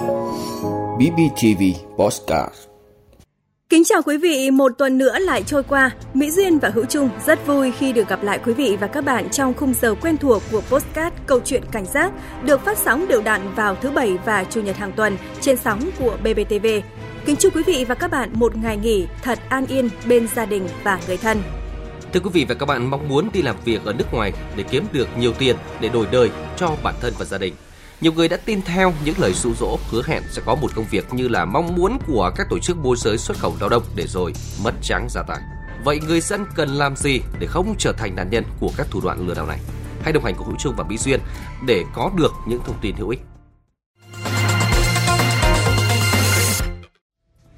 BBTV Postcard Kính chào quý vị, một tuần nữa lại trôi qua. Mỹ Duyên và Hữu Trung rất vui khi được gặp lại quý vị và các bạn trong khung giờ quen thuộc của Postcard Câu chuyện Cảnh giác được phát sóng đều đặn vào thứ Bảy và Chủ nhật hàng tuần trên sóng của BBTV. Kính chúc quý vị và các bạn một ngày nghỉ thật an yên bên gia đình và người thân. Thưa quý vị và các bạn mong muốn đi làm việc ở nước ngoài để kiếm được nhiều tiền để đổi đời cho bản thân và gia đình. Nhiều người đã tin theo những lời dụ dỗ hứa hẹn sẽ có một công việc như là mong muốn của các tổ chức môi giới xuất khẩu lao động để rồi mất trắng gia tài. Vậy người dân cần làm gì để không trở thành nạn nhân của các thủ đoạn lừa đảo này? Hãy đồng hành cùng Hữu Trung và Mỹ Duyên để có được những thông tin hữu ích.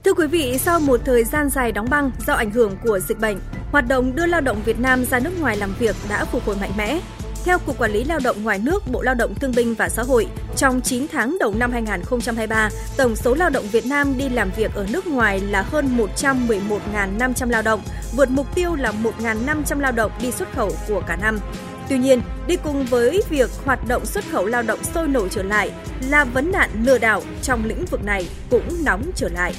Thưa quý vị, sau một thời gian dài đóng băng do ảnh hưởng của dịch bệnh, hoạt động đưa lao động Việt Nam ra nước ngoài làm việc đã phục hồi mạnh mẽ. Theo Cục Quản lý Lao động ngoài nước, Bộ Lao động Thương binh và Xã hội, trong 9 tháng đầu năm 2023, tổng số lao động Việt Nam đi làm việc ở nước ngoài là hơn 111.500 lao động, vượt mục tiêu là 1.500 lao động đi xuất khẩu của cả năm. Tuy nhiên, đi cùng với việc hoạt động xuất khẩu lao động sôi nổi trở lại là vấn nạn lừa đảo trong lĩnh vực này cũng nóng trở lại.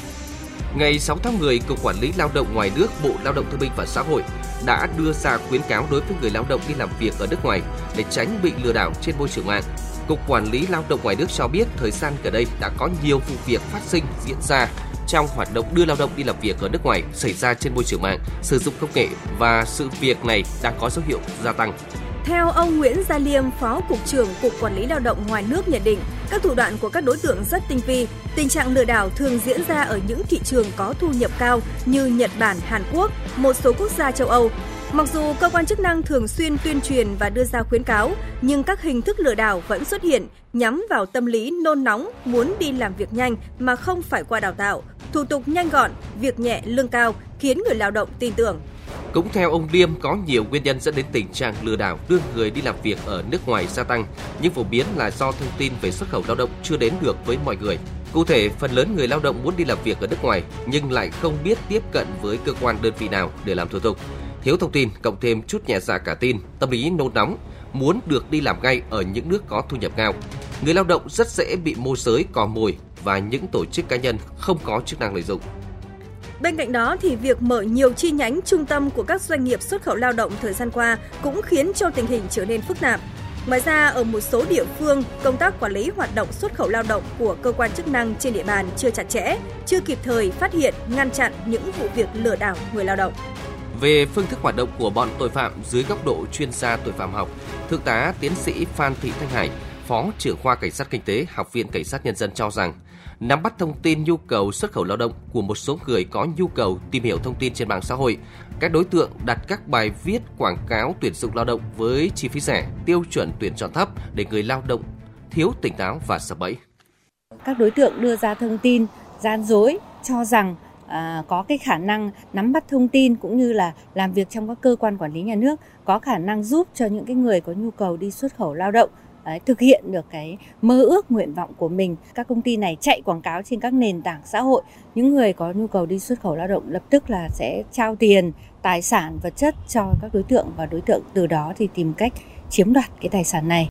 Ngày 6 tháng 10, Cục Quản lý Lao động ngoài nước, Bộ Lao động Thương binh và Xã hội đã đưa ra khuyến cáo đối với người lao động đi làm việc ở nước ngoài để tránh bị lừa đảo trên môi trường mạng. Cục Quản lý Lao động ngoài nước cho biết thời gian gần đây đã có nhiều vụ việc phát sinh diễn ra trong hoạt động đưa lao động đi làm việc ở nước ngoài xảy ra trên môi trường mạng, sử dụng công nghệ và sự việc này đang có dấu hiệu gia tăng. Theo ông Nguyễn Gia Liêm, Phó Cục trưởng Cục Quản lý Lao động ngoài nước nhận định, các thủ đoạn của các đối tượng rất tinh vi. Tình trạng lừa đảo thường diễn ra ở những thị trường có thu nhập cao như Nhật Bản, Hàn Quốc, một số quốc gia châu Âu. Mặc dù cơ quan chức năng thường xuyên tuyên truyền và đưa ra khuyến cáo, nhưng các hình thức lừa đảo vẫn xuất hiện nhắm vào tâm lý nôn nóng, muốn đi làm việc nhanh mà không phải qua đào tạo, thủ tục nhanh gọn, việc nhẹ lương cao khiến người lao động tin tưởng. Cũng theo ông Liêm, có nhiều nguyên nhân dẫn đến tình trạng lừa đảo đưa người đi làm việc ở nước ngoài gia tăng, nhưng phổ biến là do thông tin về xuất khẩu lao động chưa đến được với mọi người. Cụ thể, phần lớn người lao động muốn đi làm việc ở nước ngoài nhưng lại không biết tiếp cận với cơ quan đơn vị nào để làm thủ tục. Thiếu thông tin cộng thêm chút nhẹ dạ cả tin, tâm lý nôn nóng, muốn được đi làm ngay ở những nước có thu nhập cao. Người lao động rất dễ bị môi giới cò mồi và những tổ chức cá nhân không có chức năng lợi dụng. Bên cạnh đó thì việc mở nhiều chi nhánh trung tâm của các doanh nghiệp xuất khẩu lao động thời gian qua cũng khiến cho tình hình trở nên phức tạp. Ngoài ra, ở một số địa phương, công tác quản lý hoạt động xuất khẩu lao động của cơ quan chức năng trên địa bàn chưa chặt chẽ, chưa kịp thời phát hiện, ngăn chặn những vụ việc lừa đảo người lao động. Về phương thức hoạt động của bọn tội phạm dưới góc độ chuyên gia tội phạm học, Thượng tá tiến sĩ Phan Thị Thanh Hải, Phó trưởng khoa Cảnh sát Kinh tế, Học viện Cảnh sát Nhân dân cho rằng, nắm bắt thông tin nhu cầu xuất khẩu lao động của một số người có nhu cầu tìm hiểu thông tin trên mạng xã hội. Các đối tượng đặt các bài viết quảng cáo tuyển dụng lao động với chi phí rẻ, tiêu chuẩn tuyển chọn thấp để người lao động thiếu tỉnh táo và sập bẫy. Các đối tượng đưa ra thông tin gian dối cho rằng à, có cái khả năng nắm bắt thông tin cũng như là làm việc trong các cơ quan quản lý nhà nước có khả năng giúp cho những cái người có nhu cầu đi xuất khẩu lao động Đấy, thực hiện được cái mơ ước nguyện vọng của mình. Các công ty này chạy quảng cáo trên các nền tảng xã hội. Những người có nhu cầu đi xuất khẩu lao động lập tức là sẽ trao tiền tài sản vật chất cho các đối tượng và đối tượng từ đó thì tìm cách chiếm đoạt cái tài sản này.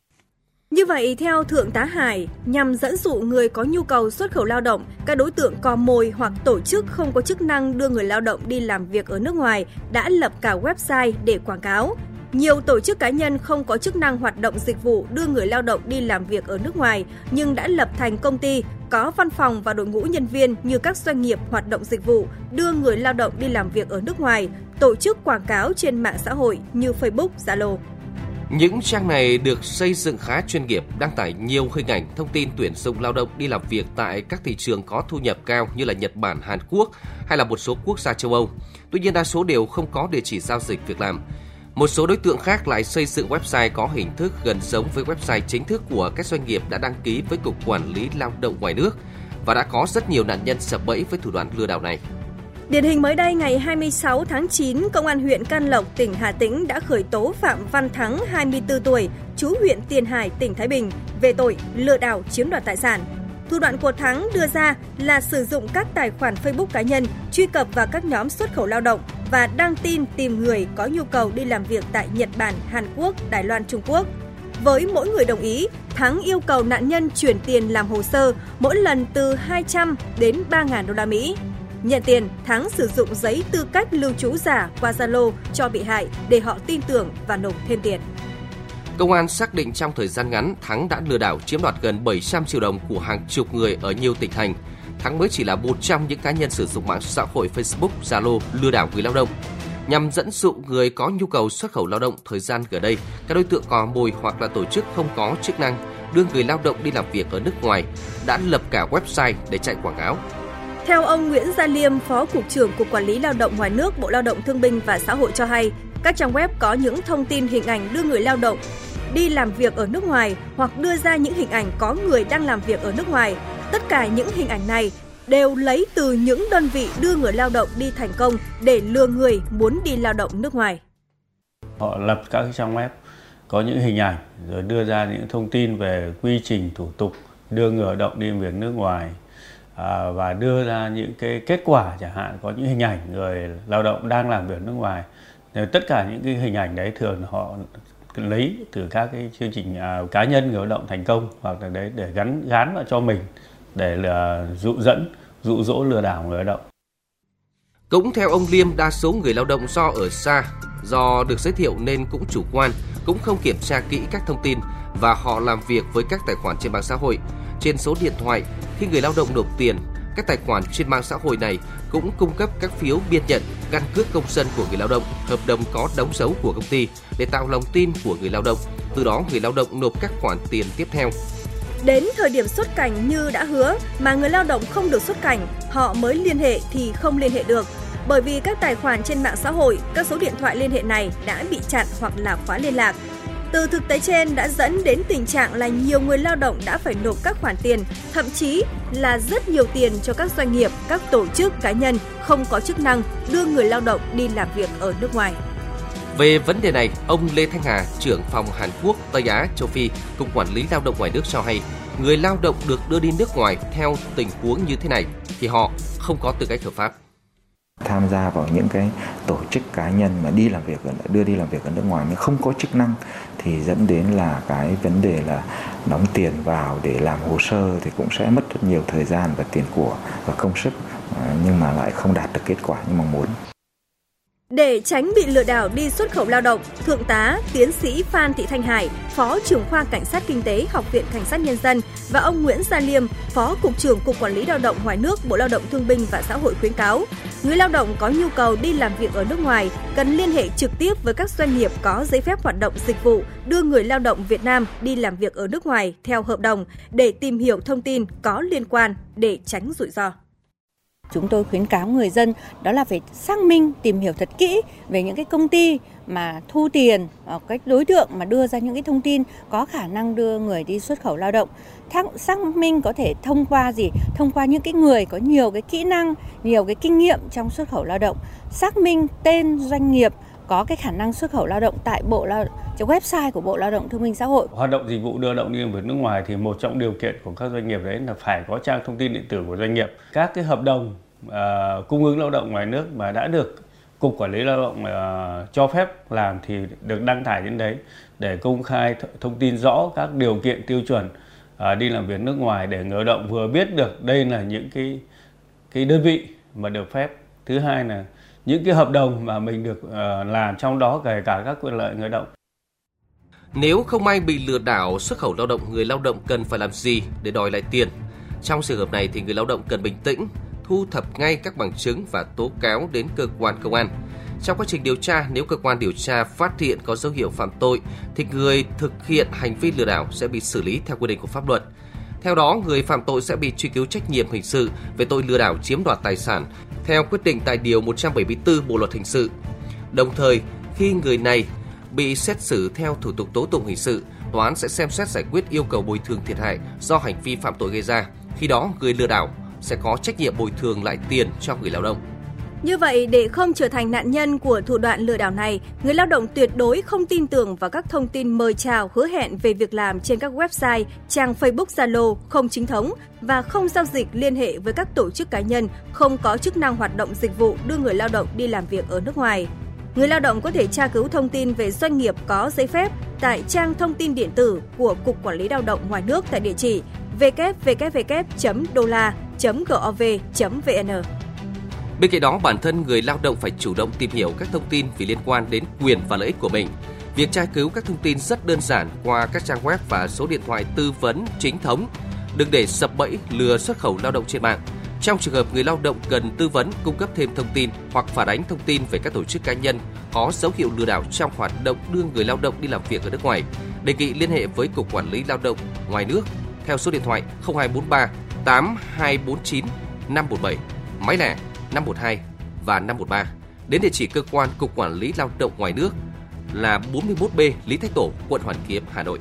Như vậy, theo Thượng tá Hải, nhằm dẫn dụ người có nhu cầu xuất khẩu lao động, các đối tượng cò mồi hoặc tổ chức không có chức năng đưa người lao động đi làm việc ở nước ngoài đã lập cả website để quảng cáo, nhiều tổ chức cá nhân không có chức năng hoạt động dịch vụ đưa người lao động đi làm việc ở nước ngoài nhưng đã lập thành công ty, có văn phòng và đội ngũ nhân viên như các doanh nghiệp hoạt động dịch vụ đưa người lao động đi làm việc ở nước ngoài, tổ chức quảng cáo trên mạng xã hội như Facebook, Zalo. Những trang này được xây dựng khá chuyên nghiệp, đăng tải nhiều hình ảnh, thông tin tuyển dụng lao động đi làm việc tại các thị trường có thu nhập cao như là Nhật Bản, Hàn Quốc hay là một số quốc gia châu Âu. Tuy nhiên đa số đều không có địa chỉ giao dịch việc làm. Một số đối tượng khác lại xây dựng website có hình thức gần giống với website chính thức của các doanh nghiệp đã đăng ký với Cục Quản lý Lao động ngoài nước và đã có rất nhiều nạn nhân sập bẫy với thủ đoạn lừa đảo này. Điển hình mới đây ngày 26 tháng 9, Công an huyện Can Lộc, tỉnh Hà Tĩnh đã khởi tố Phạm Văn Thắng, 24 tuổi, chú huyện Tiền Hải, tỉnh Thái Bình về tội lừa đảo chiếm đoạt tài sản. Thủ đoạn của Thắng đưa ra là sử dụng các tài khoản Facebook cá nhân, truy cập vào các nhóm xuất khẩu lao động và đăng tin tìm người có nhu cầu đi làm việc tại Nhật Bản, Hàn Quốc, Đài Loan, Trung Quốc. Với mỗi người đồng ý, Thắng yêu cầu nạn nhân chuyển tiền làm hồ sơ mỗi lần từ 200 đến 3.000 đô la Mỹ. Nhận tiền, Thắng sử dụng giấy tư cách lưu trú giả qua Zalo cho bị hại để họ tin tưởng và nộp thêm tiền. Công an xác định trong thời gian ngắn, Thắng đã lừa đảo chiếm đoạt gần 700 triệu đồng của hàng chục người ở nhiều tỉnh thành. Thắng mới chỉ là một trong những cá nhân sử dụng mạng xã hội Facebook, Zalo lừa đảo người lao động. Nhằm dẫn dụ người có nhu cầu xuất khẩu lao động thời gian gần đây, các đối tượng cò mồi hoặc là tổ chức không có chức năng đưa người lao động đi làm việc ở nước ngoài đã lập cả website để chạy quảng cáo. Theo ông Nguyễn Gia Liêm, Phó Cục trưởng Cục Quản lý Lao động ngoài nước Bộ Lao động Thương binh và Xã hội cho hay, các trang web có những thông tin hình ảnh đưa người lao động đi làm việc ở nước ngoài hoặc đưa ra những hình ảnh có người đang làm việc ở nước ngoài. Tất cả những hình ảnh này đều lấy từ những đơn vị đưa người lao động đi thành công để lừa người muốn đi lao động nước ngoài. Họ lập các trang web có những hình ảnh rồi đưa ra những thông tin về quy trình thủ tục đưa người lao động đi việc nước ngoài à, và đưa ra những cái kết quả chẳng hạn có những hình ảnh người lao động đang làm việc nước ngoài tất cả những cái hình ảnh đấy thường họ lấy từ các cái chương trình à, cá nhân người lao động thành công hoặc là đấy để gắn gán vào cho mình để là dụ dẫn dụ dỗ lừa đảo người lao động cũng theo ông Liêm, đa số người lao động do ở xa, do được giới thiệu nên cũng chủ quan, cũng không kiểm tra kỹ các thông tin và họ làm việc với các tài khoản trên mạng xã hội. Trên số điện thoại, khi người lao động nộp tiền, các tài khoản trên mạng xã hội này cũng cung cấp các phiếu biên nhận, căn cước công dân của người lao động, hợp đồng có đóng dấu của công ty để tạo lòng tin của người lao động. Từ đó người lao động nộp các khoản tiền tiếp theo. Đến thời điểm xuất cảnh như đã hứa mà người lao động không được xuất cảnh, họ mới liên hệ thì không liên hệ được. Bởi vì các tài khoản trên mạng xã hội, các số điện thoại liên hệ này đã bị chặn hoặc là khóa liên lạc. Từ thực tế trên đã dẫn đến tình trạng là nhiều người lao động đã phải nộp các khoản tiền, thậm chí là rất nhiều tiền cho các doanh nghiệp, các tổ chức cá nhân không có chức năng đưa người lao động đi làm việc ở nước ngoài. Về vấn đề này, ông Lê Thanh Hà, trưởng phòng Hàn Quốc, Tây Á, châu Phi, Cục Quản lý Lao động ngoài nước cho hay, người lao động được đưa đi nước ngoài theo tình huống như thế này thì họ không có tư cách hợp pháp tham gia vào những cái tổ chức cá nhân mà đi làm việc đưa đi làm việc ở nước ngoài nhưng không có chức năng thì dẫn đến là cái vấn đề là đóng tiền vào để làm hồ sơ thì cũng sẽ mất rất nhiều thời gian và tiền của và công sức à, nhưng mà lại không đạt được kết quả như mong muốn. Để tránh bị lừa đảo đi xuất khẩu lao động, Thượng tá, tiến sĩ Phan Thị Thanh Hải, Phó trưởng khoa Cảnh sát Kinh tế Học viện Cảnh sát Nhân dân và ông Nguyễn Gia Liêm, Phó Cục trưởng Cục Quản lý Lao động ngoài nước Bộ Lao động Thương binh và Xã hội khuyến cáo, người lao động có nhu cầu đi làm việc ở nước ngoài cần liên hệ trực tiếp với các doanh nghiệp có giấy phép hoạt động dịch vụ đưa người lao động Việt Nam đi làm việc ở nước ngoài theo hợp đồng để tìm hiểu thông tin có liên quan để tránh rủi ro. Chúng tôi khuyến cáo người dân đó là phải xác minh, tìm hiểu thật kỹ về những cái công ty mà thu tiền, ờ, các đối tượng mà đưa ra những cái thông tin có khả năng đưa người đi xuất khẩu lao động. Xác minh có thể thông qua gì? Thông qua những cái người có nhiều cái kỹ năng, nhiều cái kinh nghiệm trong xuất khẩu lao động. Xác minh tên doanh nghiệp có cái khả năng xuất khẩu lao động tại bộ lao trên website của Bộ Lao động Thương minh Xã hội. Hoạt động dịch vụ đưa động đi làm việc nước ngoài thì một trong điều kiện của các doanh nghiệp đấy là phải có trang thông tin điện tử của doanh nghiệp. Các cái hợp đồng uh, cung ứng lao động ngoài nước mà đã được cục quản lý lao động uh, cho phép làm thì được đăng tải đến đấy để công khai th- thông tin rõ các điều kiện tiêu chuẩn uh, đi làm việc nước ngoài để người lao động vừa biết được đây là những cái cái đơn vị mà được phép thứ hai là những cái hợp đồng mà mình được uh, làm trong đó kể cả các quyền lợi người lao động nếu không may bị lừa đảo xuất khẩu lao động, người lao động cần phải làm gì để đòi lại tiền? Trong trường hợp này thì người lao động cần bình tĩnh, thu thập ngay các bằng chứng và tố cáo đến cơ quan công an. Trong quá trình điều tra, nếu cơ quan điều tra phát hiện có dấu hiệu phạm tội thì người thực hiện hành vi lừa đảo sẽ bị xử lý theo quy định của pháp luật. Theo đó, người phạm tội sẽ bị truy cứu trách nhiệm hình sự về tội lừa đảo chiếm đoạt tài sản theo quyết định tại điều 174 Bộ luật hình sự. Đồng thời, khi người này bị xét xử theo thủ tục tố tụng hình sự, tòa án sẽ xem xét giải quyết yêu cầu bồi thường thiệt hại do hành vi phạm tội gây ra. Khi đó, người lừa đảo sẽ có trách nhiệm bồi thường lại tiền cho người lao động. Như vậy, để không trở thành nạn nhân của thủ đoạn lừa đảo này, người lao động tuyệt đối không tin tưởng vào các thông tin mời chào hứa hẹn về việc làm trên các website, trang Facebook Zalo không chính thống và không giao dịch liên hệ với các tổ chức cá nhân không có chức năng hoạt động dịch vụ đưa người lao động đi làm việc ở nước ngoài. Người lao động có thể tra cứu thông tin về doanh nghiệp có giấy phép tại trang thông tin điện tử của Cục Quản lý Lao động ngoài nước tại địa chỉ www.dola.gov.vn. Bên cạnh đó, bản thân người lao động phải chủ động tìm hiểu các thông tin vì liên quan đến quyền và lợi ích của mình. Việc tra cứu các thông tin rất đơn giản qua các trang web và số điện thoại tư vấn chính thống. Đừng để sập bẫy lừa xuất khẩu lao động trên mạng. Trong trường hợp người lao động cần tư vấn, cung cấp thêm thông tin hoặc phản ánh thông tin về các tổ chức cá nhân có dấu hiệu lừa đảo trong hoạt động đưa người lao động đi làm việc ở nước ngoài, đề nghị liên hệ với Cục Quản lý Lao động ngoài nước theo số điện thoại 0243 8249 517, máy lẻ 512 và 513 đến địa chỉ cơ quan Cục Quản lý Lao động ngoài nước là 41B Lý Thái Tổ, quận Hoàn Kiếm, Hà Nội.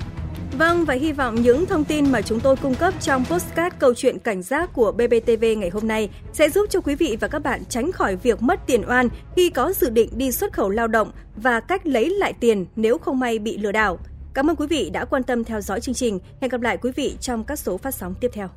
Vâng, và hy vọng những thông tin mà chúng tôi cung cấp trong postcard câu chuyện cảnh giác của BBTV ngày hôm nay sẽ giúp cho quý vị và các bạn tránh khỏi việc mất tiền oan khi có dự định đi xuất khẩu lao động và cách lấy lại tiền nếu không may bị lừa đảo. Cảm ơn quý vị đã quan tâm theo dõi chương trình. Hẹn gặp lại quý vị trong các số phát sóng tiếp theo.